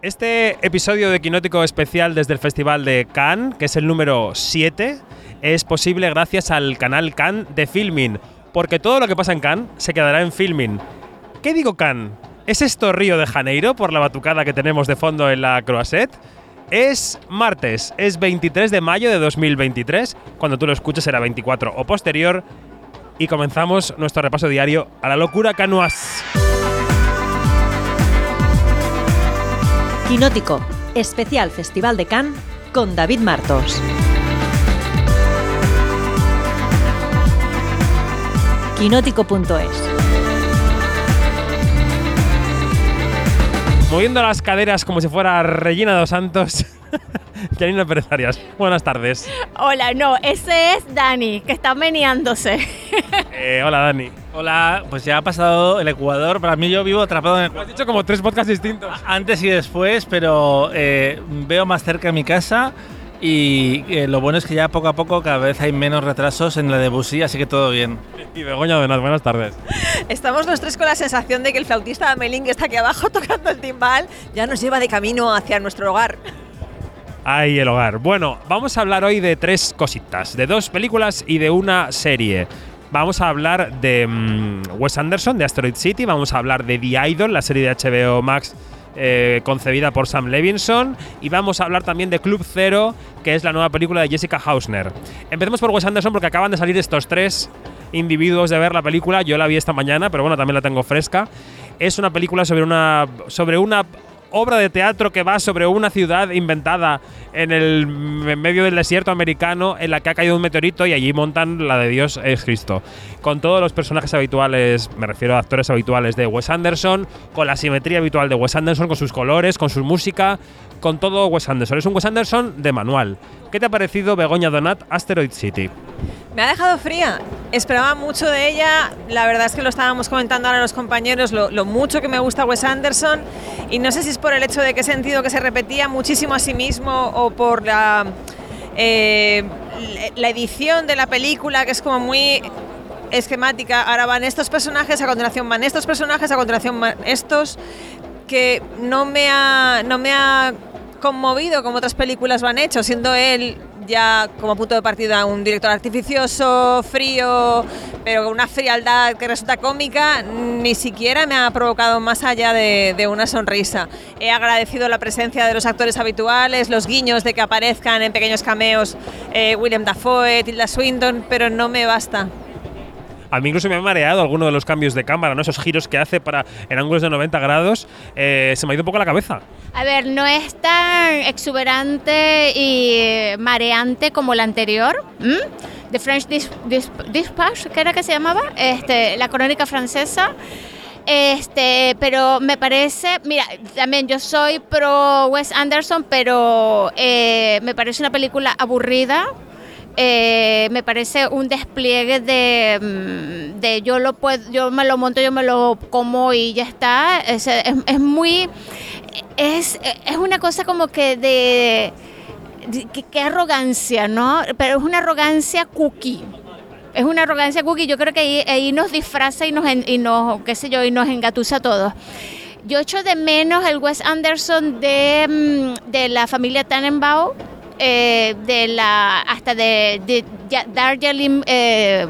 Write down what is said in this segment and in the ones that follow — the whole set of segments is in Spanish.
Este episodio de Quinótico especial desde el Festival de Cannes, que es el número 7, es posible gracias al canal Cannes de Filming, porque todo lo que pasa en Cannes se quedará en Filming. ¿Qué digo Cannes? ¿Es esto Río de Janeiro por la batucada que tenemos de fondo en la Croisette? Es martes, es 23 de mayo de 2023, cuando tú lo escuches será 24 o posterior, y comenzamos nuestro repaso diario a la locura canoas. Quinótico, especial Festival de Cannes con David Martos. Quinótico.es Moviendo las caderas como si fuera Regina dos Santos. Janina Pérez Arias, buenas tardes. Hola, no, ese es Dani, que está meneándose. Eh, hola, Dani. Hola, pues ya ha pasado el Ecuador. Para mí yo vivo atrapado en el Lo has dicho como tres podcasts distintos. Antes y después, pero eh, veo más cerca mi casa y eh, lo bueno es que ya poco a poco cada vez hay menos retrasos en la de Busí, así que todo bien. Y Begoña Donat, buenas tardes. Estamos los tres con la sensación de que el flautista Amelín que está aquí abajo tocando el timbal ya nos lleva de camino hacia nuestro hogar. Ay, el hogar. Bueno, vamos a hablar hoy de tres cositas, de dos películas y de una serie. Vamos a hablar de mm, Wes Anderson, de Asteroid City, vamos a hablar de The Idol, la serie de HBO Max eh, concebida por Sam Levinson, y vamos a hablar también de Club Zero, que es la nueva película de Jessica Hausner. Empecemos por Wes Anderson porque acaban de salir estos tres individuos de ver la película. Yo la vi esta mañana, pero bueno, también la tengo fresca. Es una película sobre una, sobre una obra de teatro que va sobre una ciudad inventada en el medio del desierto americano en la que ha caído un meteorito y allí montan la de Dios es Cristo. Con todos los personajes habituales, me refiero a actores habituales de Wes Anderson, con la simetría habitual de Wes Anderson, con sus colores, con su música, con todo Wes Anderson. Es un Wes Anderson de manual. ¿Qué te ha parecido Begoña Donat Asteroid City? Me ha dejado fría. Esperaba mucho de ella. La verdad es que lo estábamos comentando ahora los compañeros, lo, mucho que me gusta Wes Anderson. Y no sé si es por el hecho de que he sentido que se repetía muchísimo a sí mismo o por la, eh, la edición de la película, que es como muy esquemática. Ahora van estos personajes, a continuación van estos personajes, a continuación van estos, que no me ha, no me ha conmovido como otras películas lo han hecho, siendo él ya como punto de partida un director artificioso, frío, pero con una frialdad que resulta cómica, ni siquiera me ha provocado más allá de, una sonrisa. He agradecido la presencia de los actores habituales, los guiños de que aparezcan en pequeños cameos eh, William Dafoe, Tilda Swinton, pero no me basta. A mí incluso me ha mareado alguno de los cambios de cámara, ¿no? Esos giros que hace para en ángulos de 90 grados. Eh, se me ha ido un poco la cabeza. A ver, no es tan exuberante y mareante como la anterior. ¿m? The French Dis Dis Dispatch, ¿qué era que se llamaba? Este, la crónica francesa. Este, pero me parece, mira, también yo soy pro Wes Anderson, pero eh, me parece una película aburrida, eh, me parece un despliegue de, mm, de, yo lo puedo, yo me lo monto, yo me lo como y ya está. Es, es, muy, es, es, una cosa como que de, qué arrogancia, ¿no? Pero es una arrogancia cookie. Es una arrogancia cookie. Yo creo que ahí, ahí nos disfraza y nos, y nos, qué sé yo, y nos engatusa a todos. Yo echo de menos el Wes Anderson de, mm, de la familia Tannenbaum eh, de la hasta de, de Darjeeling eh,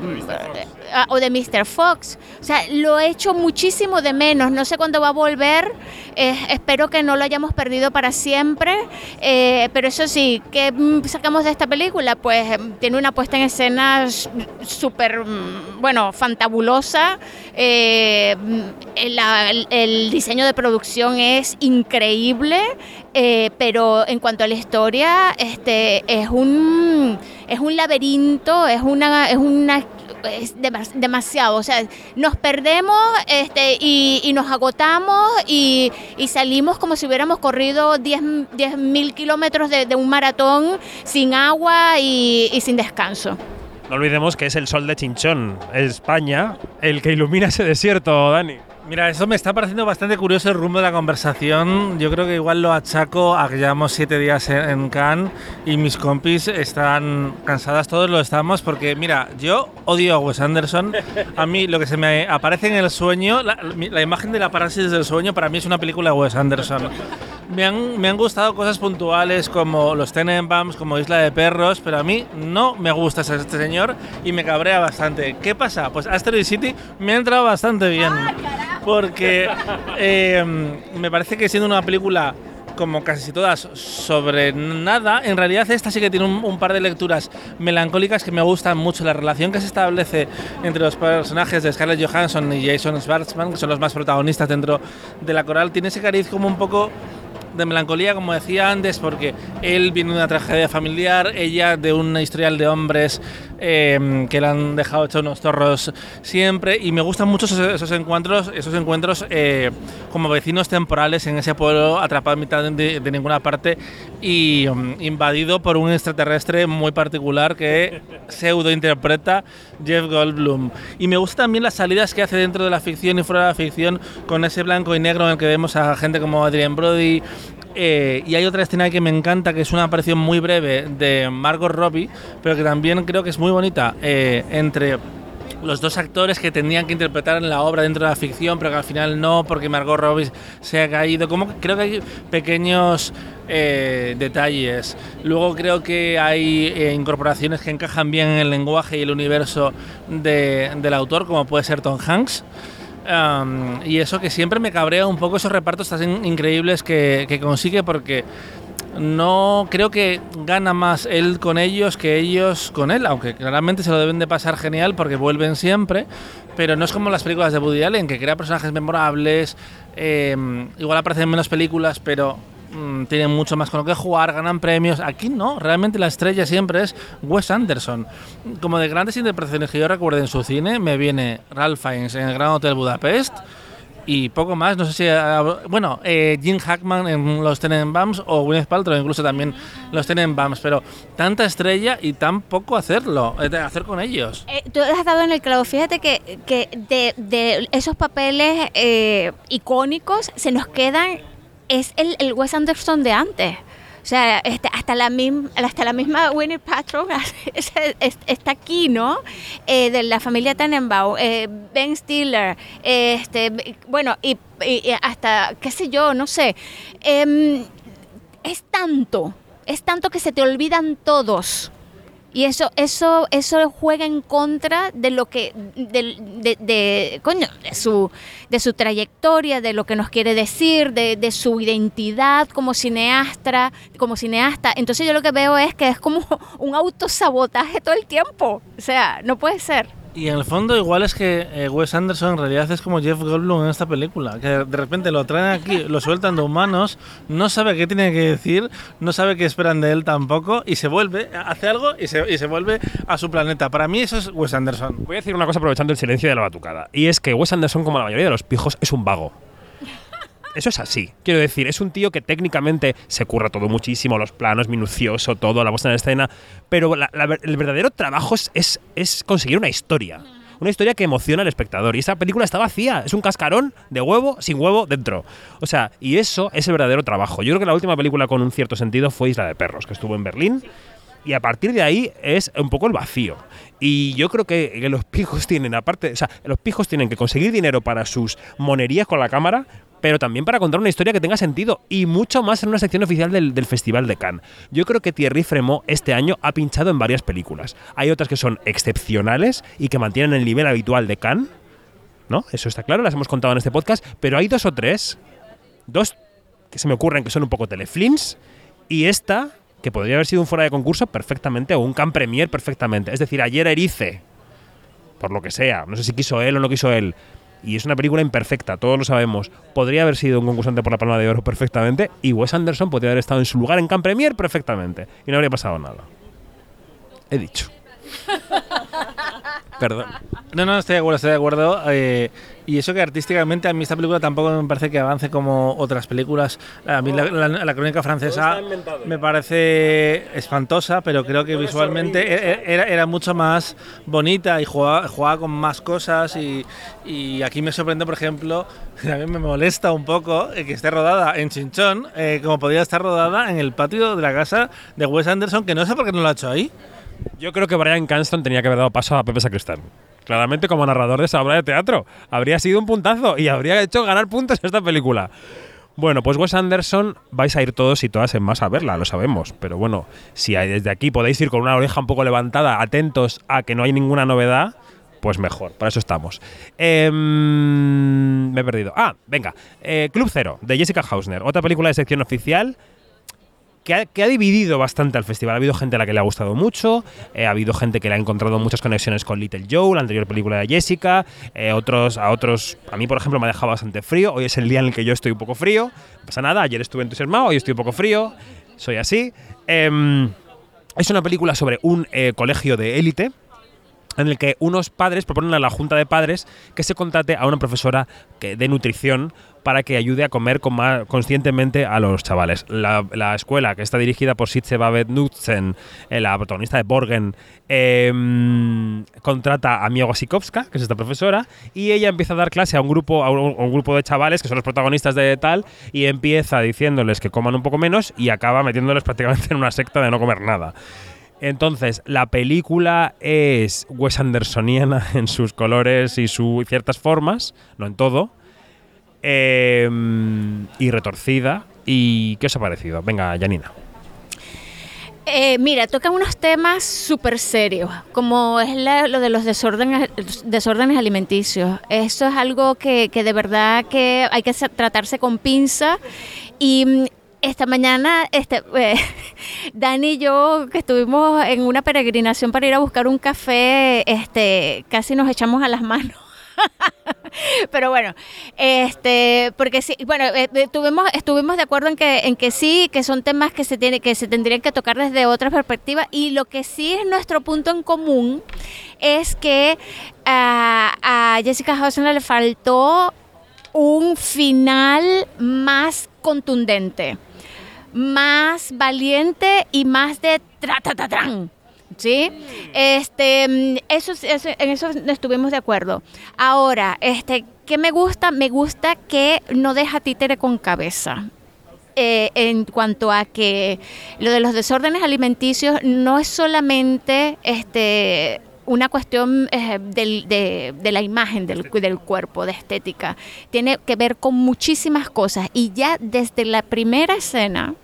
o de Mr. Fox. O sea, lo he hecho muchísimo de menos. No sé cuándo va a volver. Eh, espero que no lo hayamos perdido para siempre. Eh, pero eso sí, ¿qué sacamos de esta película? Pues tiene una puesta en escena súper, bueno, fantabulosa. Eh, la, el diseño de producción es increíble. pero en cuanto a la historia, este, es un es un laberinto, es una, es una es demasiado, o sea, nos perdemos este, y, y nos agotamos y, y, salimos como si hubiéramos corrido 10 mil kilómetros de, de, un maratón sin agua y, y sin descanso. No olvidemos que es el sol de Chinchón, España, el que ilumina ese desierto, Dani. Mira, eso me está pareciendo bastante curioso el rumbo de la conversación. Yo creo que igual lo achaco a que llevamos siete días en, en Cannes y mis compis están cansadas, todos lo estamos, porque mira, yo odio a Wes Anderson. A mí lo que se me aparece en el sueño, la, imagen de la parálisis del sueño, para mí es una película de Wes Anderson. me han, me han gustado cosas puntuales como los Tenenbaums, como Isla de Perros, pero a mí no me gusta este señor y me cabrea bastante. ¿Qué pasa? Pues Asteroid City me ha entrado bastante bien. Porque eh, me parece que siendo una película como casi todas, sobre nada. En realidad esta sí que tiene un, par de lecturas melancólicas que me gustan mucho. La relación que se establece entre los personajes de Scarlett Johansson y Jason Schwartzman, que son los más protagonistas dentro de la coral, tiene ese cariz como un poco de melancolía, como decía antes, porque él viene de una tragedia familiar, ella de un historial de hombres em, que le han dejado hecho unos torros siempre, y me gustan mucho esos, encuentros, esos encuentros eh, como vecinos temporales en ese pueblo atrapado en mitad de, ninguna parte y em, invadido por un extraterrestre muy particular que pseudo interpreta Jeff Goldblum. Y me gustan también las salidas que hace dentro de la ficción y fuera de la ficción con ese blanco y negro en el que vemos a gente como Adrian Brody, eh, y hay otra escena que me encanta, que es una aparición muy breve de Margot Robbie, pero que también creo que es muy bonita, eh, entre los dos actores que tenían que interpretar en la obra dentro de la ficción, pero que al final no, porque Margot Robbie se ha caído. Como creo que hay pequeños eh, detalles. Luego creo que hay incorporaciones que encajan bien en el lenguaje y el universo del autor, como puede ser Tom Hanks y eso que siempre me cabrea un poco esos repartos tan increíbles que, consigue porque no creo que gana más él con ellos que ellos con él, aunque claramente se lo deben de pasar genial porque vuelven siempre, pero no es como las películas de Woody Allen, que crea personajes memorables, em, igual aparecen en menos películas, pero Mm, tienen mucho más con lo que jugar, ganan premios. Aquí no, realmente la estrella siempre es Wes Anderson. Como de grandes interpretaciones que yo recuerdo en su cine, me viene Ralph Fiennes en el Gran Hotel Budapest y poco más. No sé si. Ah, bueno, eh, Jim Hackman en los Tenenbaums o Gwyneth Paltrow incluso también los Tenenbaums, pero tanta estrella y tan poco hacerlo, eh, hacer con ellos. Eh, tú has dado en el clavo. Fíjate que, que de, esos papeles icónicos se nos quedan es el, el Wes Anderson de antes. O sea, este, hasta, la misma, hasta la misma Winnie Paltrow está aquí, ¿no? Eh, de la familia Tannenbaum, eh, Ben Stiller, este, bueno, y, hasta, qué sé yo, no sé. Em, es tanto, es tanto que se te olvidan todos. Y eso, eso, eso juega en contra de lo que, de, de, coño, de su, de su trayectoria, de lo que nos quiere decir, de, de, su identidad como cineasta, como cineasta. Entonces yo lo que veo es que es como un autosabotaje todo el tiempo. O sea, no puede ser. Y en el fondo igual es que eh, Wes Anderson en realidad es como Jeff Goldblum en esta película, que de repente lo traen aquí, lo sueltan de humanos, no sabe qué tiene que decir, no sabe qué esperan de él tampoco, y se vuelve, hace algo y se, y se vuelve a su planeta. Para mí eso es Wes Anderson. Voy a decir una cosa aprovechando el silencio de la batucada, y es que Wes Anderson, como la mayoría de los pijos, es un vago. Eso es así. Quiero decir, es un tío que técnicamente se curra todo muchísimo, los planos, minucioso, todo, la puesta en escena, pero el verdadero trabajo es, es, conseguir una historia. Una historia que emociona al espectador. Y esa película está vacía. Es un cascarón de huevo sin huevo dentro. O sea, y eso es el verdadero trabajo. Yo creo que la última película con un cierto sentido fue Isla de Perros, que estuvo en Berlín y a partir de ahí es un poco el vacío. Y yo creo que, los pijos tienen, aparte, o sea, los pijos tienen que conseguir dinero para sus monerías con la cámara, pero también para contar una historia que tenga sentido y mucho más en una sección oficial del, Festival de Cannes. Yo creo que Thierry Fremont este año ha pinchado en varias películas. Hay otras que son excepcionales y que mantienen el nivel habitual de Cannes, ¿no? Eso está claro, las hemos contado en este podcast, pero hay dos o tres, dos que se me ocurren que son un poco telefilms y esta que podría haber sido un fuera de concurso perfectamente o un Can Premier perfectamente. Es decir, ayer Erice, por lo que sea, no sé si quiso él o no quiso él, y es una película imperfecta, todos lo sabemos. Podría haber sido un concursante por la Palma de Oro perfectamente y Wes Anderson podría haber estado en su lugar en Camp Premier perfectamente y no habría pasado nada. He dicho. Perdón. No, no, estoy de acuerdo, estoy de acuerdo. Eh, y eso que artísticamente a mí esta película tampoco me parece que avance como otras películas. A mí la, crónica francesa me parece espantosa, pero creo que visualmente e, era, era, mucho más bonita y jugaba, jugaba con más cosas. Y, y, aquí me sorprende, por ejemplo, también me molesta un poco que esté rodada en Chinchón, eh, como podría estar rodada en el patio de la casa de Wes Anderson, que no sé por qué no lo ha hecho ahí. Yo creo que Brian Canston tenía que haber dado paso a Pepe Sacristán. Claramente como narrador de esa obra de teatro. Habría sido un puntazo y habría hecho ganar puntos esta película. Bueno, pues Wes Anderson vais a ir todos y todas en más a verla, lo sabemos. Pero bueno, si desde aquí podéis ir con una oreja un poco levantada, atentos a que no hay ninguna novedad, pues mejor, para eso estamos. Em, me he perdido. Ah, venga. Eh, Club Cero, de Jessica Hausner. Otra película de sección oficial que ha, dividido bastante al festival. Ha habido gente a la que le ha gustado mucho, eh, ha habido gente que le ha encontrado muchas conexiones con Little Joe, la anterior película de Jessica, eh, otros, a otros, a mí por ejemplo me ha dejado bastante frío, hoy es el día en el que yo estoy un poco frío, no pasa nada, ayer estuve entusiasmado, hoy estoy un poco frío, soy así. Em, es una película sobre un eh, colegio de élite, en el que unos padres proponen a la junta de padres que se contrate a una profesora de nutrición para que ayude a comer con más conscientemente a los chavales. La, la escuela, que está dirigida por Sitze Babette Knudsen, eh, la protagonista de Borgen, em, contrata a Mia Wasikowska, que es esta profesora, y ella empieza a dar clase a un grupo, a un grupo de chavales que son los protagonistas de tal, y empieza diciéndoles que coman un poco menos y acaba metiéndoles prácticamente en una secta de no comer nada. Entonces, la película es Wes Andersoniana en sus colores y sus ciertas formas, no en todo, eh, y retorcida. ¿Y qué os ha parecido? Venga, Janina. Eh, mira, tocan unos temas súper serios, como es lo de los desórdenes, alimenticios. Eso es algo que, que de verdad que hay que tratarse con pinza. Y mm, esta mañana, este, eh, Dani y yo, que estuvimos en una peregrinación para ir a buscar un café, este, casi nos echamos a las manos. Pero bueno, este, porque sí, bueno, eh, eh, tuvimos, estuvimos de acuerdo en que, en que sí, que son temas que se tiene, que se tendrían que tocar desde otra perspectiva. Y lo que sí es nuestro punto en común es que a Jessica Hausner le faltó un final más contundente, más valiente y más de tra ta tran. ¿Sí? Este, mm, eso, eso- en eso estuvimos de acuerdo. Ahora, este, ¿qué me gusta? Me gusta que no deja títere con cabeza. Eh, en cuanto a que lo de los desórdenes alimenticios no es solamente este una cuestión eh, del- de, de la imagen del, del cuerpo, de estética. Tiene que ver con muchísimas cosas. Y ya desde la primera escena,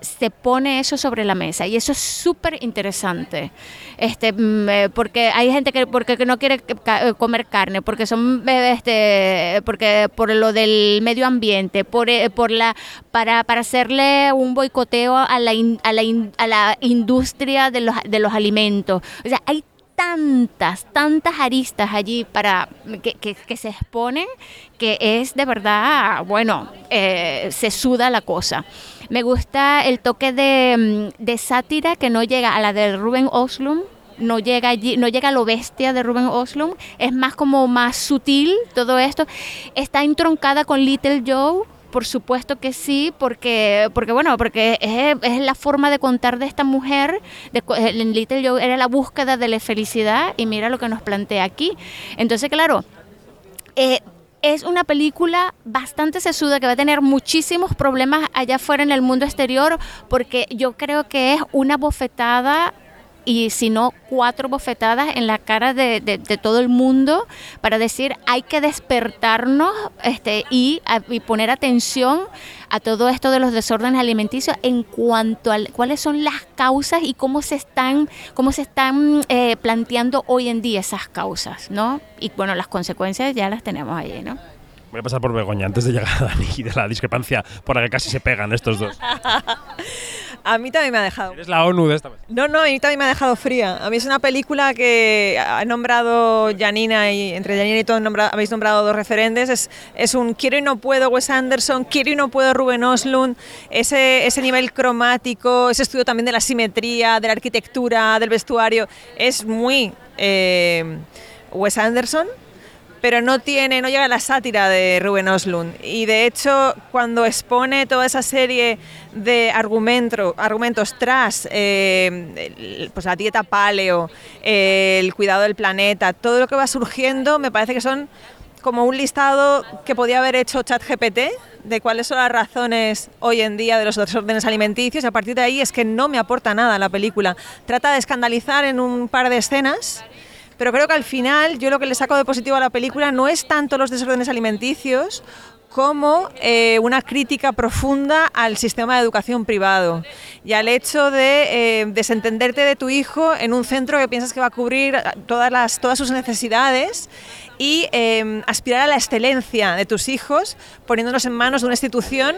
se pone eso sobre la mesa y eso es súper interesante este mm, eh, porque hay gente que porque que no quiere eh, comer carne porque son este porque por lo del medio ambiente por por la para, para hacerle un boicoteo a la in- a la, in- a la industria de los de los alimentos o sea hay tantas, tantas aristas allí para que, se exponen que es de verdad, bueno, eh, se suda la cosa. Me gusta el toque de, mm, de sátira que no llega a la de Ruben Oslum. No llega allí, no llega a lo bestia de Ruben Oslum, es más como más sutil todo esto. Está entroncada con Little Joe, por supuesto que sí, porque, porque bueno, porque es, la forma de contar de esta mujer. De, cu- en Little Joe era la búsqueda de la felicidad y mira lo que nos plantea aquí. Entonces, claro, eh, es una película bastante sesuda que va a tener muchísimos problemas allá afuera en el mundo exterior porque yo creo que es una bofetada y si no cuatro bofetadas en la cara de, de- de todo el mundo para decir hay que despertarnos este, y, a- y poner atención a todo esto de los desórdenes alimenticios en cuanto a cuáles son las causas y cómo se están cómo se están eh, planteando hoy en día esas causas, ¿no? Y bueno, las consecuencias ya las tenemos allí, ¿no? Voy a pasar por Begoña antes de llegar a Dani y de la discrepancia por la que casi se pegan estos dos. A mí también me ha dejado. Eres la ONU de esta vez. No, no, a mí también me ha dejado fría. A mí es una película que ha nombrado Janina y entre Janina y tú han nombrado- habéis nombrado dos referentes. Es, es un quiero y no puedo Wes Anderson, quiero y no puedo Ruben Oslund. Ese, ese nivel cromático, ese estudio también de la simetría, de la arquitectura, del vestuario, es muy eh, Wes Anderson pero no tiene, no llega a la sátira de Ruben Oslund. Y de hecho, cuando expone toda esa serie de argumento, argumentos tras eh, pues la dieta paleo, eh, el cuidado del planeta, todo lo que va surgiendo, me parece que son como un listado que podía haber hecho ChatGPT de cuáles son las razones hoy en día de los desórdenes alimenticios. Y a partir de ahí es que no me aporta nada la película. Trata de escandalizar en un par de escenas pero creo que al final yo lo que le saco de positivo a la película no es tanto los desórdenes alimenticios como eh, una crítica profunda al sistema de educación privado y al hecho de eh, desentenderte de tu hijo en un centro que piensas que va a cubrir todas, las, todas sus necesidades y eh, aspirar a la excelencia de tus hijos poniéndolos en manos de una institución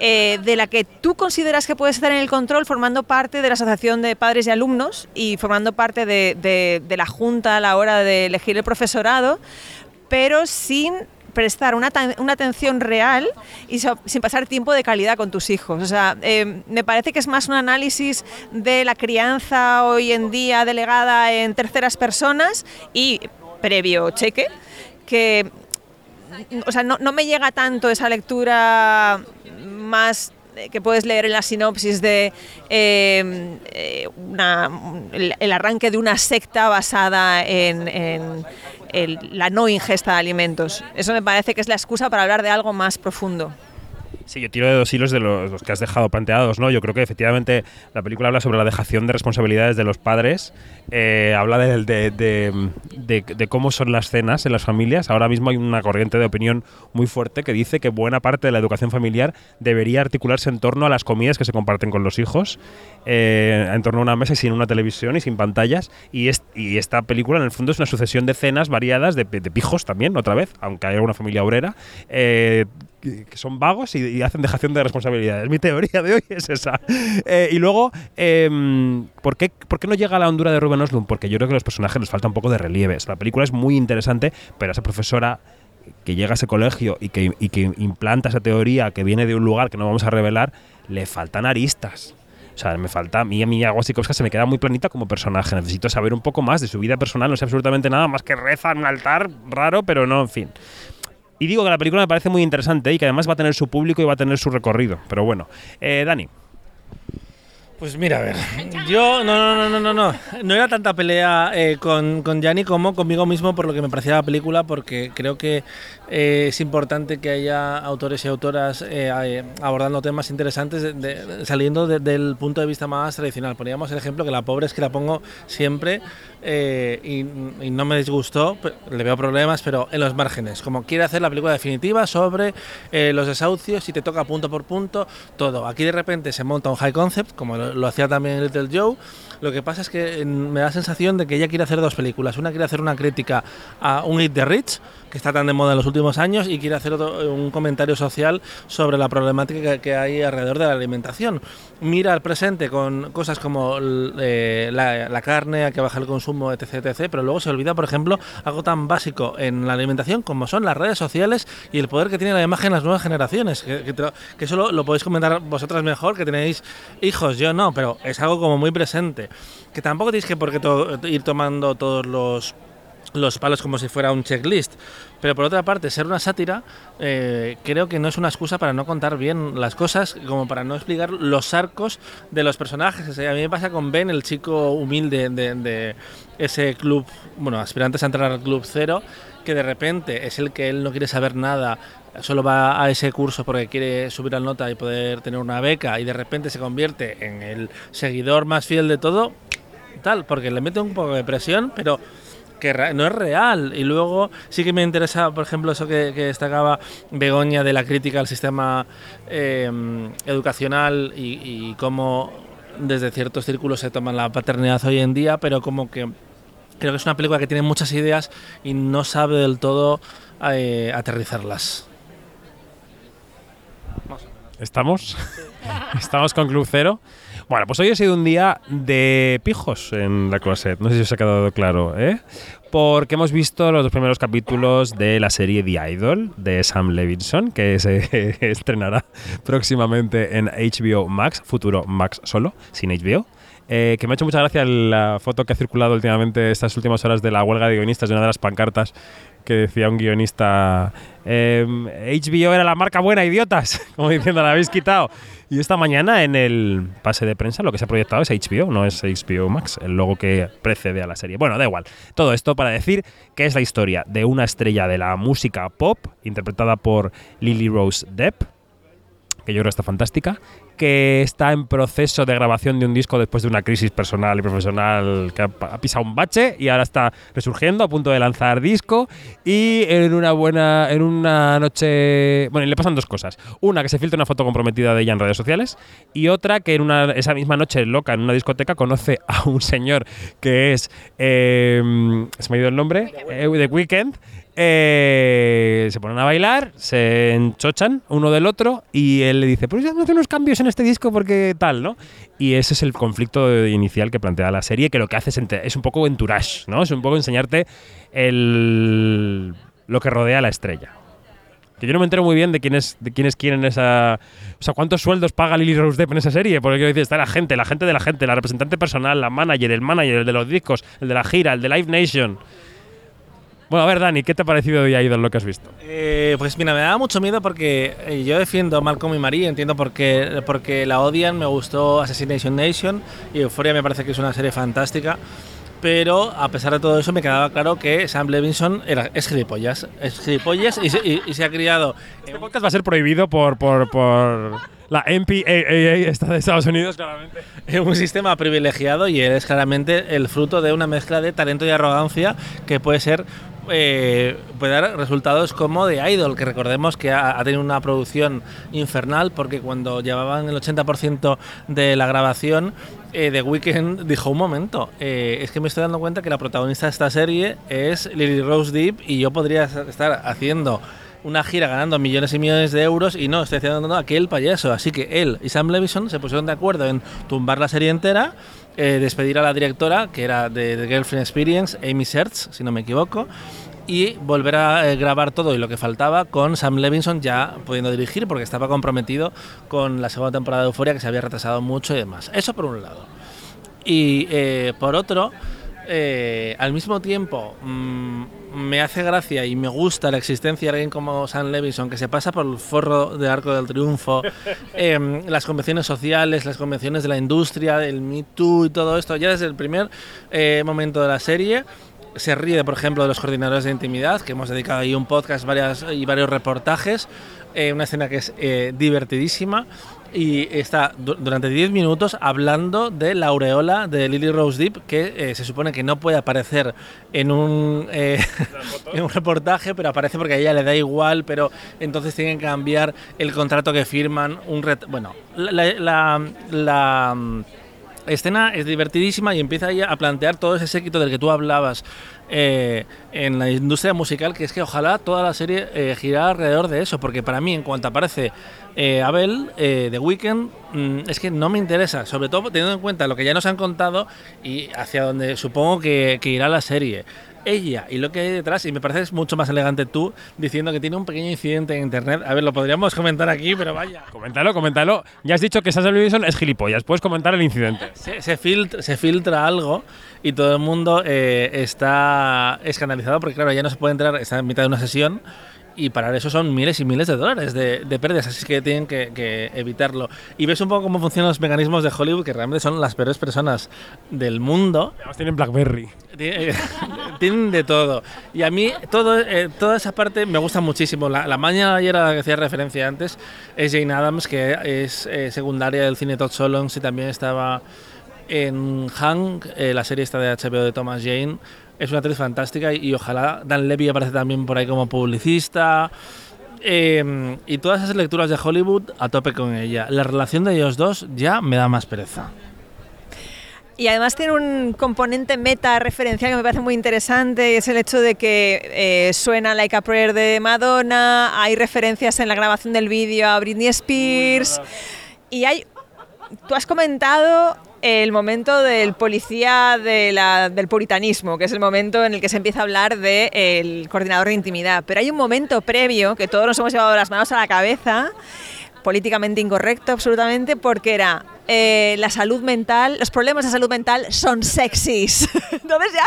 eh, de la que tú consideras que puedes estar en el control formando parte de la Asociación de Padres y Alumnos y formando parte de, la Junta a la hora de elegir el profesorado, pero sin prestar una, una atención real y sin pasar tiempo de calidad con tus hijos. O sea, eh, me parece que es más un análisis de la crianza hoy en día delegada en terceras personas y previo cheque, que o sea, no, no me llega tanto esa lectura más eh, que puedes leer en la sinopsis de eh, eh, una- el, arranque de una secta basada en, en el- la no ingesta de alimentos. Eso me parece que es la excusa para hablar de algo más profundo. Sí, yo tiro de dos hilos de los, los que has dejado planteados, ¿no? Yo creo que efectivamente la película habla sobre la dejación de responsabilidades de los padres, eh, habla de, de- de- de- cómo son las cenas en las familias. Ahora mismo hay una corriente de opinión muy fuerte que dice que buena parte de la educación familiar debería articularse en torno a las comidas que se comparten con los hijos, eh, en torno a una mesa y sin una televisión y sin pantallas. Y, es- y esta película en el fondo es una sucesión de cenas variadas, de pijos también, otra vez, aunque haya una familia obrera. eh, que son vagos y, y hacen dejación de responsabilidades. Mi teoría de hoy es esa. Eh, y luego, em, ¿por, qué, por qué no llega a la hondura de Ruben Oslund? Porque yo creo que a los personajes les falta un poco de relieves. La película es muy interesante, pero esa profesora que llega a ese colegio y que, y que implanta esa teoría que viene de un lugar que no vamos a revelar, le faltan aristas. O sea, me falta, a mí, a mí Wasikowska se me queda muy planita como personaje. Necesito saber un poco más de su vida personal. No sé absolutamente nada más que reza en un altar raro, pero no, en fin. Y digo que la película me parece muy interesante y que además va a tener su público y va a tener su recorrido. Pero bueno, eh, Dani. Pues mira, a ver, yo no, no, no, no, no, no, era tanta pelea eh, con, con Gianni como conmigo mismo por lo que me parecía la película, porque creo que eh, es importante que haya autores y autoras abordando temas interesantes saliendo de- del punto de vista más tradicional. Poníamos el ejemplo que la pobre es que la pongo siempre eh, y, no me disgustó, le veo problemas, pero en los márgenes, como quiere hacer la película definitiva sobre eh, los desahucios y te toca punto por punto todo. Aquí de repente se monta un high concept, como lo, lo hacía también Little Joe. Lo que pasa es que me da la sensación de que ella quiere hacer dos películas. Una quiere hacer una crítica a un Hit the Rich, que está tan de moda en los últimos años, y quiere hacer otro- un comentario social sobre la problemática que, hay alrededor de la alimentación. Mira al presente con cosas como eh, la, carne, a que baja el consumo, etc, etc. Pero luego se olvida, por ejemplo, algo tan básico en la alimentación como son las redes sociales y el poder que tiene la imagen en las nuevas generaciones. Que, eso lo podéis comentar vosotras mejor, que tenéis hijos, yo no, pero es algo como muy presente. Que tampoco tenéis que por qué ir tomando todos los los palos como si fuera un checklist. Pero por otra parte, ser una sátira eh, creo que no es una excusa para no contar bien las cosas, como para no explicar los arcos de los personajes. A mí me pasa con Ben, el chico humilde de, de ese club, bueno, aspirantes a entrar al club cero, que de repente es el que él no quiere saber nada, solo va a ese curso porque quiere subir la nota y poder tener una beca, y de repente se convierte en el seguidor más fiel de todo, tal, porque le mete un poco de presión, pero que no es real. Y luego sí que me interesa, por ejemplo, eso que, destacaba Begoña de la crítica al sistema eh, educacional y, y cómo desde ciertos círculos se toma la paternidad hoy en día, pero como que creo que es una película que tiene muchas ideas y no sabe del todo eh, aterrizarlas. ¿Estamos? ¿Estamos con Club Cero? Bueno, pues hoy ha sido un día de pijos en la closet. No sé si os ha quedado claro, ¿eh? Porque hemos visto los dos primeros capítulos de la serie The Idol de Sam Levinson, que se estrenará próximamente en HBO Max, futuro Max solo, sin HBO. Eh, que me ha hecho mucha gracia la foto que ha circulado últimamente estas últimas horas de la huelga de guionistas de una de las pancartas que decía un guionista em, HBO era la marca buena, idiotas, como diciendo, la habéis quitado. Y esta mañana en el pase de prensa lo que se ha proyectado es HBO, no es HBO Max, el logo que precede a la serie. Bueno, da igual. Todo esto para decir que es la historia de una estrella de la música pop, interpretada por Lily Rose Depp, que yo creo está fantástica, que está en proceso de grabación de un disco después de una crisis personal y profesional que ha, ha pisado un bache y ahora está resurgiendo a punto de lanzar disco. Y en una buena en una noche bueno y le pasan dos cosas. Una que se filtra una foto comprometida de ella en redes sociales y otra que en una esa misma noche loca en una discoteca conoce a un señor que es eh, se me ha ido el nombre eh, The Weeknd eh, se ponen a bailar, se enchochan uno del otro y él le dice, pues ya no hace unos cambios en este disco porque tal, ¿no? Y ese es el conflicto inicial que plantea la serie, que lo que hace es, es un poco entourage, ¿no? Es un poco enseñarte el, lo que rodea a la estrella. Que yo no me entero muy bien de quién es, de quién es quién esa. O sea, cuántos sueldos paga Lily Rose Depp en esa serie. Porque quiero decir, está la gente, la gente de la gente, la representante personal, la manager, el manager, el de los discos, el de la gira, el de Live Nation. Bueno, a ver, Dani, ¿qué te ha parecido de Idol lo que has visto? Eh, pues mira, me da mucho miedo porque eh, yo defiendo a Malcolm y Marie, entiendo por qué, porque la odian, me gustó Assassination Nation y Euphoria me parece que es una serie fantástica. Pero a pesar de todo eso me quedaba claro que Sam Levinson era, es gilipollas, es gilipollas y se, y- y se ha criado Este podcast va a ser prohibido por, por, por la MPAA de Estados Unidos, claramente. en un sistema privilegiado y él es claramente el fruto de una mezcla de talento y arrogancia que puede ser eh, puede dar resultados como de Idol, que recordemos que ha, tenido una producción infernal porque cuando llevaban el 80% de la grabación, eh, The Weeknd dijo, un momento, eh, es que me estoy dando cuenta que la protagonista de esta serie es Lily Rose Depp y yo podría estar haciendo una gira ganando millones y millones de euros y no, estoy haciendo aquel payaso. Así que él y Sam Levinson se pusieron de acuerdo en tumbar la serie entera, eh, despedir a la directora, que era de The Girlfriend Experience, Amy Sertz, si no me equivoco, y volver a eh, grabar todo y lo que faltaba con Sam Levinson ya pudiendo dirigir porque estaba comprometido con la segunda temporada de Euphoria que se había retrasado mucho y demás. Eso por un lado. Y eh, por otro, al mismo tiempo mm, me hace gracia y me gusta la existencia de alguien como Sam Levinson que se pasa por el forro de Arco del Triunfo, em, las convenciones sociales, las convenciones de la industria, el Me Too y todo esto, ya desde el primer eh, momento de la serie. Se ríe, por ejemplo, de los coordinadores de intimidad, que hemos dedicado ahí un podcast varias, y varios reportajes. eh, una escena que es eh, divertidísima y está du- durante 10 minutos hablando de la aureola de Lily Rose Depp que eh, se supone que no puede aparecer en un, eh, en un reportaje pero aparece porque a ella le da igual pero entonces tienen que cambiar el contrato que firman un ret- bueno la- la, mm, escena es divertidísima y empieza ella a plantear todo ese séquito del que tú hablabas eh, en la industria musical, que es que ojalá toda la serie eh, girara alrededor de eso, porque para mí, en cuanto aparece eh, Abel, eh, The Weeknd, mm, es que no me interesa, sobre todo teniendo en cuenta lo que ya nos han contado y hacia donde supongo que, que irá la serie. Ella y lo que hay detrás, y me parece mucho más elegante tú diciendo que tiene un pequeño incidente en internet. A ver, lo podríamos comentar aquí, pero vaya. Coméntalo, coméntalo. Ya has dicho que Sam Levinson es gilipollas. Puedes comentar el incidente. Se, se, filtra, se filtra algo y todo el mundo eh, está escandalizado porque, claro, ya no se puede entrar, está en mitad de una sesión y parar eso son miles y miles de dólares de, de pérdidas, así que tienen que, que, evitarlo. Y ves un poco cómo funcionan los mecanismos de Hollywood, que realmente son las peores personas del mundo. Además tienen Blackberry. Tienen de todo. Y a mí todo, eh, toda esa parte me gusta muchísimo. La, la mañana ayer a la que hacía referencia antes es Jane Adams, que es eh, secundaria del cine Todd Solondz y también estaba en Hank, eh, la serie esta de HBO de Thomas Jane. Es una actriz fantástica y, y, ojalá Dan Levy aparece también por ahí como publicista. Eh, y todas esas lecturas de Hollywood a tope con ella. La relación de ellos dos ya me da más pereza. Y además tiene un componente meta referencial que me parece muy interesante, y es el hecho de que eh, suena Like a Prayer de Madonna, hay referencias en la grabación del vídeo a Britney Spears, y hay, tú has comentado el momento del policía del puritanismo, que es el momento en el que se empieza a hablar del de coordinador de intimidad, pero hay un momento previo que todos nos hemos llevado las manos a la cabeza, políticamente incorrecto absolutamente, porque era eh, la salud mental, los problemas de salud mental son sexys. Entonces ya,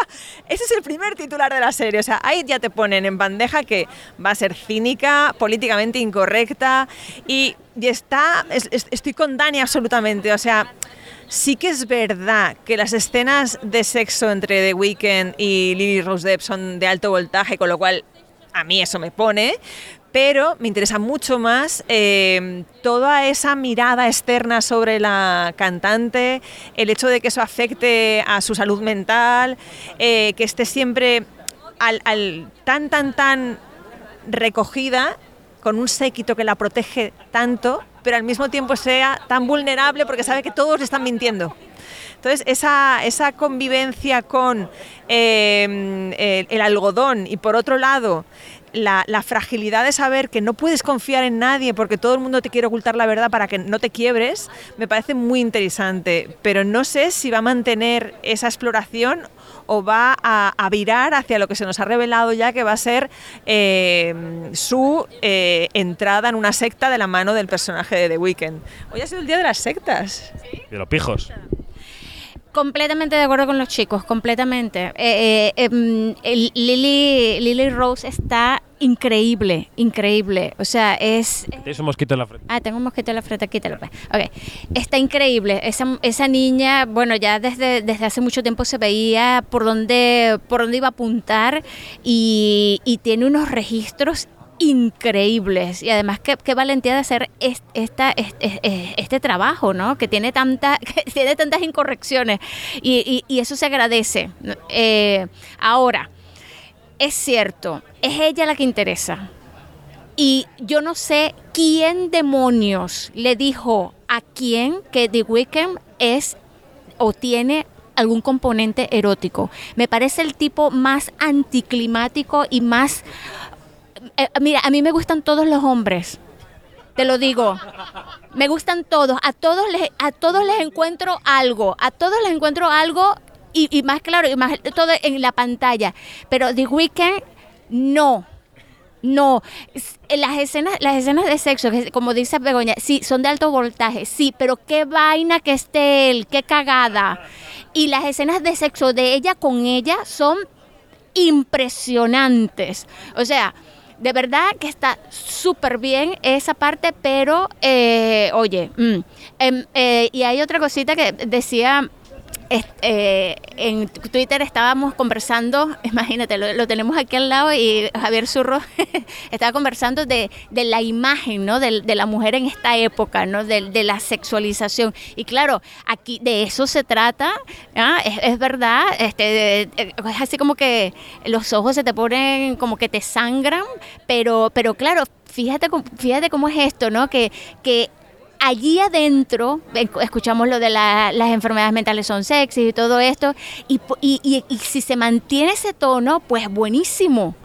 ese es el primer titular de la serie. O sea, ahí ya te ponen en bandeja que va a ser cínica, políticamente incorrecta y, y está, es, es, estoy con Dani absolutamente. O sea, sí que es verdad que las escenas de sexo entre The Weeknd y Lily Rose Depp son de alto voltaje, con lo cual a mí eso me pone, pero me interesa mucho más eh, toda esa mirada externa sobre la cantante, el hecho de que eso afecte a su salud mental, eh, que esté siempre al, al tan, tan, tan recogida, con un séquito que la protege tanto, pero al mismo tiempo sea tan vulnerable porque sabe que todos le están mintiendo. Entonces, esa, esa convivencia con eh, el, el algodón y por otro lado la, la, fragilidad de saber que no puedes confiar en nadie porque todo el mundo te quiere ocultar la verdad para que no te quiebres, me parece muy interesante. Pero no sé si va a mantener esa exploración o va a, virar hacia lo que se nos ha revelado ya que va a ser eh, su eh, entrada en una secta de la mano del personaje de The Weeknd. Hoy ha sido el día de las sectas. De los pijos. Completamente de acuerdo con los chicos, completamente. Eh, eh, eh, Lily, Lily Rose está increíble, increíble. O sea, es... Tienes un mosquito en la frente. Ah, tengo un mosquito en la frente, quítalo. Pues. Ok, está increíble. Esa, esa niña, bueno, ya desde, desde hace mucho tiempo se veía por dónde, por dónde iba a apuntar y, y tiene unos registros increíbles y además qué, valentía de hacer est, esta, este, este, trabajo, ¿no? Que tiene, tanta, tiene tantas incorrecciones y, y, y eso se agradece. Eh, ahora, es cierto, es ella la que interesa. Y yo no sé quién demonios le dijo a quién que The Weeknd es o tiene algún componente erótico. Me parece el tipo más anticlimático y más eh, mira, a mí me gustan todos los hombres. Te lo digo. Me gustan todos. A todos les, a todos les encuentro algo. A todos les encuentro algo y, más claro, y más todo en la pantalla. Pero The Weeknd, no. No, las escenas, las escenas de sexo, como dice Begoña, sí, son de alto voltaje, sí, pero qué vaina que esté él, qué cagada. Y las escenas de sexo de ella con ella son impresionantes. O sea, de verdad que está súper bien esa parte, pero eh, oye, mm, eh, eh, y hay otra cosita que decía eh, en Twitter estábamos conversando, imagínate, lo, tenemos aquí al lado y Javier Zurro estaba conversando de, de la imagen, ¿no? De, de, la mujer en esta época, ¿no? De, de, la sexualización. Y claro, aquí de eso se trata, ¿ah? es, es, verdad, este, es así como que los ojos se te ponen como que te sangran, pero, pero claro, fíjate, fíjate cómo es esto, ¿no? Que, que allí adentro, escuchamos lo de la, las enfermedades mentales son sexy y todo esto, y, y, y, si se mantiene ese tono, pues buenísimo.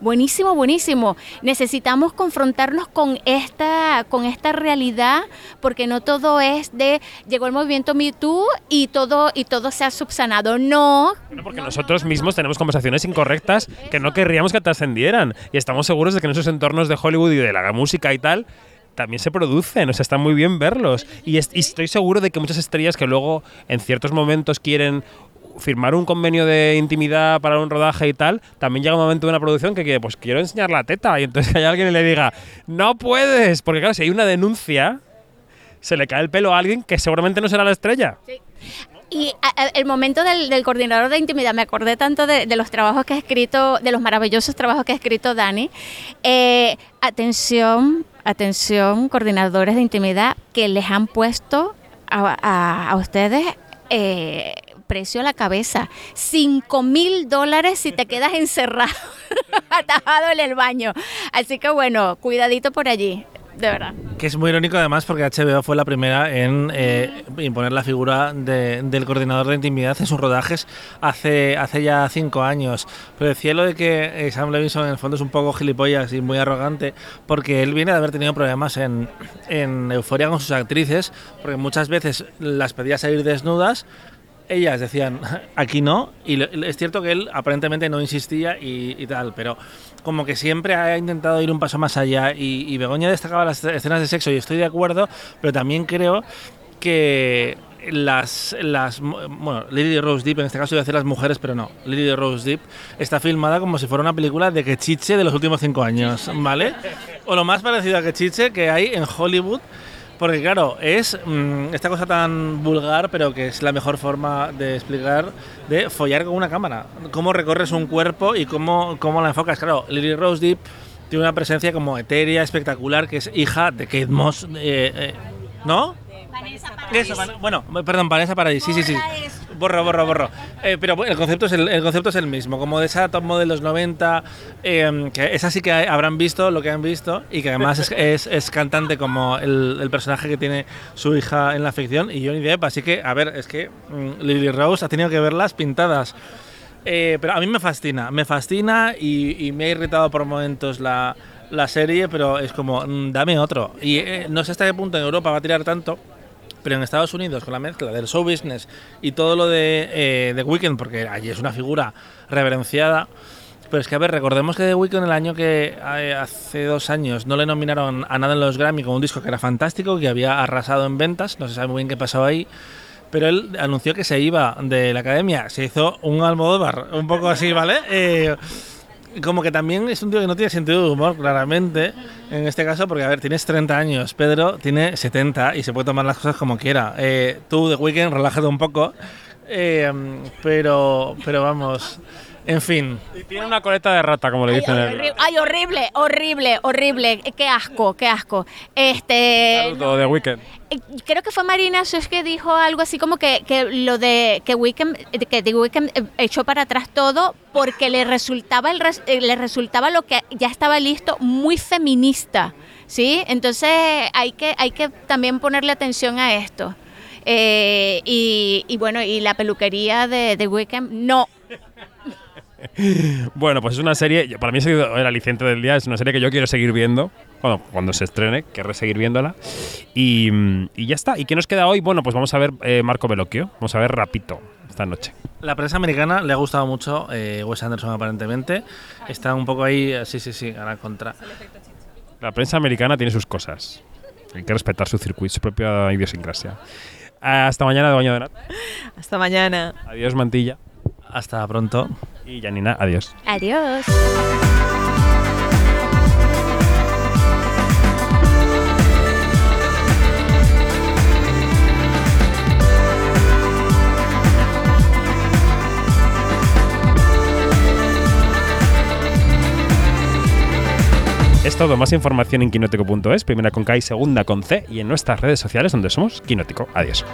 Buenísimo, buenísimo. Necesitamos confrontarnos con esta, con esta realidad, porque no todo es de llegó el movimiento Me Too y todo, y todo se ha subsanado. No. Bueno, porque no, nosotros no, no, mismos tenemos conversaciones incorrectas que no querríamos que trascendieran. Y estamos seguros de que en esos entornos de Hollywood y de la música y tal, también se producen, o sea, está muy bien verlos. Y, es, y, estoy seguro de que muchas estrellas que luego en ciertos momentos quieren firmar un convenio de intimidad para un rodaje y tal, también llega un momento de una producción que quiere, pues quiero enseñar la teta y entonces hay alguien y le diga, no puedes, porque claro, si hay una denuncia, se le cae el pelo a alguien que seguramente no será la estrella. Sí. Y el momento del, del, coordinador de intimidad, me acordé tanto de, de, los trabajos que ha escrito, de los maravillosos trabajos que ha escrito Dani. Eh, atención, atención, coordinadores de intimidad que les han puesto a, a, ustedes eh, precio a la cabeza. 5 mil dólares si te quedas encerrado, atajado en el baño. Así que bueno, cuidadito por allí de verdad. Que es muy irónico además porque HBO fue la primera en eh, imponer la figura de, del coordinador de intimidad en sus rodajes hace, hace ya cinco años. Pero decía lo de que Sam Levinson en el fondo es un poco gilipollas y muy arrogante porque él viene de haber tenido problemas en, en Euforia con sus actrices porque muchas veces las pedía salir desnudas ellas decían aquí no y es cierto que él aparentemente no insistía y, tal pero como que siempre ha intentado ir un paso más allá y, Begoña destacaba las escenas de sexo y estoy de acuerdo pero también creo que las, las bueno, Lady Rose Deep, en este caso iba a decir las mujeres, pero no, Lady Rose Deep está filmada como si fuera una película de Quechiche de los últimos cinco años, ¿vale? O lo más parecido a Quechiche que hay en Hollywood porque claro, es mmm, esta cosa tan vulgar, pero que es la mejor forma de explicar, de follar con una cámara. Cómo recorres un cuerpo y cómo, cómo la enfocas. Claro, Lily Rose Deep tiene una presencia como etérea, espectacular, que es hija de Kate Moss. eh, eh, ¿No? Eso, Van- bueno, perdón, Vanessa Paradis, sí, sí, sí. Borro, borro, borro. Eh, pero el concepto, es el, el concepto es el mismo, como de esa top model de los 90, eh, que esa sí que habrán visto lo que han visto y que además es, es- es cantante como el, el personaje que tiene su hija en la ficción y Johnny Depp, así que, a ver, es que mm, Lily Rose ha tenido que verlas pintadas. Eh, pero a mí me fascina, me fascina y, y me ha irritado por momentos la, la serie, pero es como, mm, dame otro. Y eh, no sé hasta qué punto en Europa va a tirar tanto, pero en Estados Unidos, con la mezcla del show business y todo lo de eh, The Weeknd, porque allí es una figura reverenciada. Pero es que, a ver, recordemos que The Weeknd el año que eh, hace dos años no le nominaron a nada en los Grammy con un disco que era fantástico, que había arrasado en ventas, no se sabe muy bien qué pasó ahí. Pero él anunció que se iba de la academia, se hizo un Almodóvar, un poco así, ¿vale? Eh, como que también es un tío que no tiene sentido de humor, claramente, en este caso, porque, a ver, tienes 30 años, Pedro tiene 70 y se puede tomar las cosas como quiera. Eh, tú, de Weekend, relájate un poco, eh, pero, pero vamos, en fin. Y tiene una coleta de rata, como le dicen. Ay, horrible, horrible, horrible. Qué asco, qué asco. Este. Saludo de Weekend. Eh, Creo que fue Marina Sush que dijo algo así como que, que lo de que Wickham, que The Weeknd eh, echó para atrás todo porque le resultaba el res- eh, le resultaba lo que ya estaba listo muy feminista, ¿sí? Entonces hay que hay que también ponerle atención a esto. Eh, y, y bueno, y la peluquería de The Weeknd, no. Bueno, pues es una serie, para mí es el aliciente del día, es una serie que yo quiero seguir viendo cuando, cuando se estrene, querré seguir viéndola. Y, mm, y ya está. ¿Y qué nos queda hoy? Bueno, pues vamos a ver eh, Marco Veloquio, vamos a ver Rapito esta noche. La prensa americana le ha gustado mucho eh, Wes Anderson, aparentemente. Está un poco ahí, eh, sí, sí, sí, a la contra. La prensa americana tiene sus cosas. Hay que respetar su circuito, su propia idiosincrasia. Hasta mañana de baño de nat. Hasta mañana. Adiós, Mantilla. Hasta pronto. Y Janina, adiós. Adiós. Es todo, más información en quinótico.es, primera con K y segunda con C, y en nuestras redes sociales donde somos Quinótico. Adiós.